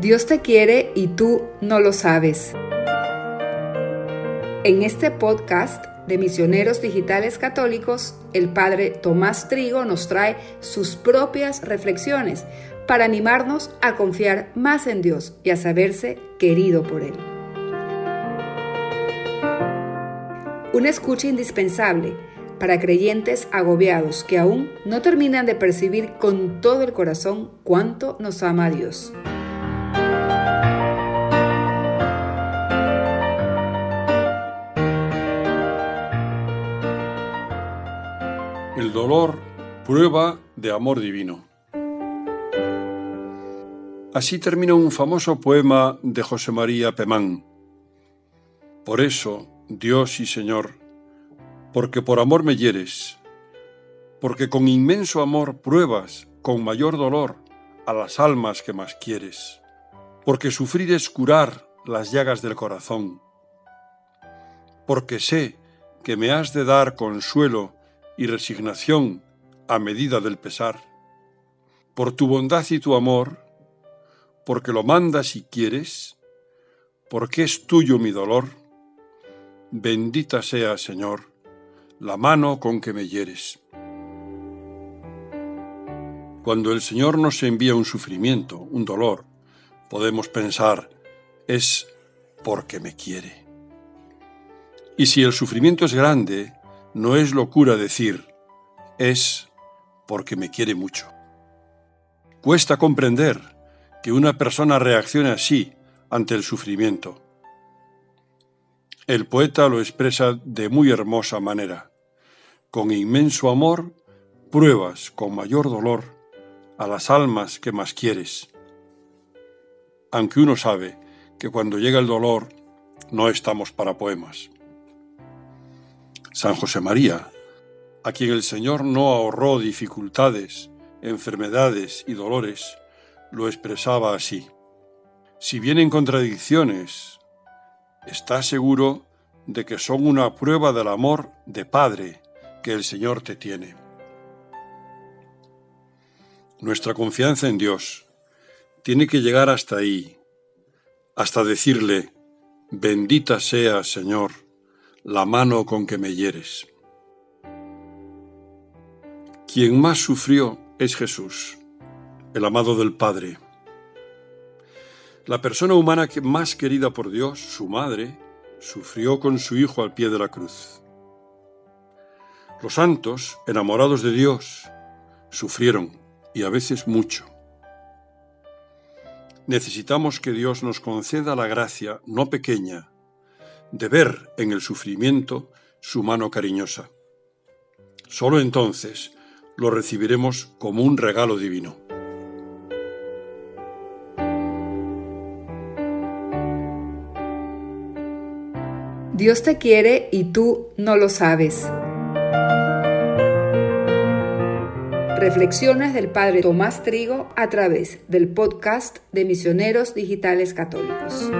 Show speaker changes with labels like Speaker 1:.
Speaker 1: Dios te quiere y tú no lo sabes. En este podcast de Misioneros Digitales Católicos, el Padre Tomás Trigo nos trae sus propias reflexiones para animarnos a confiar más en Dios y a saberse querido por Él. Una escucha indispensable para creyentes agobiados que aún no terminan de percibir con todo el corazón cuánto nos ama Dios.
Speaker 2: Dolor, prueba de amor divino. Así termina un famoso poema de José María Pemán. Por eso, Dios y Señor, porque por amor me hieres, porque con inmenso amor pruebas con mayor dolor a las almas que más quieres, porque sufrir es curar las llagas del corazón, porque sé que me has de dar consuelo y resignación a medida del pesar, por tu bondad y tu amor, porque lo mandas y quieres, porque es tuyo mi dolor, bendita sea, Señor, la mano con que me hieres. Cuando el Señor nos envía un sufrimiento, un dolor, podemos pensar, es porque me quiere. Y si el sufrimiento es grande, no es locura decir, es porque me quiere mucho. Cuesta comprender que una persona reaccione así ante el sufrimiento. El poeta lo expresa de muy hermosa manera con inmenso amor, pruebas con mayor dolor a las almas que más quieres. Aunque uno sabe que cuando llega el dolor no estamos para poemas. San José María, a quien el Señor no ahorró dificultades, enfermedades y dolores, lo expresaba así. Si vienen contradicciones, está seguro de que son una prueba del amor de Padre que el Señor te tiene. Nuestra confianza en Dios tiene que llegar hasta ahí, hasta decirle, bendita sea, Señor, la mano con que me hieres. Quien más sufrió es Jesús, el amado del Padre. La persona humana más querida por Dios, su madre, sufrió con su Hijo al pie de la cruz. Los santos, enamorados de Dios, sufrieron, y a veces mucho. Necesitamos que Dios nos conceda la gracia, no pequeña, de ver en el sufrimiento su mano cariñosa. Solo entonces lo recibiremos como un regalo divino.
Speaker 1: Dios te quiere y tú no lo sabes. Reflexiones del Padre Tomás Trigo a través del podcast de Misioneros Digitales Católicos.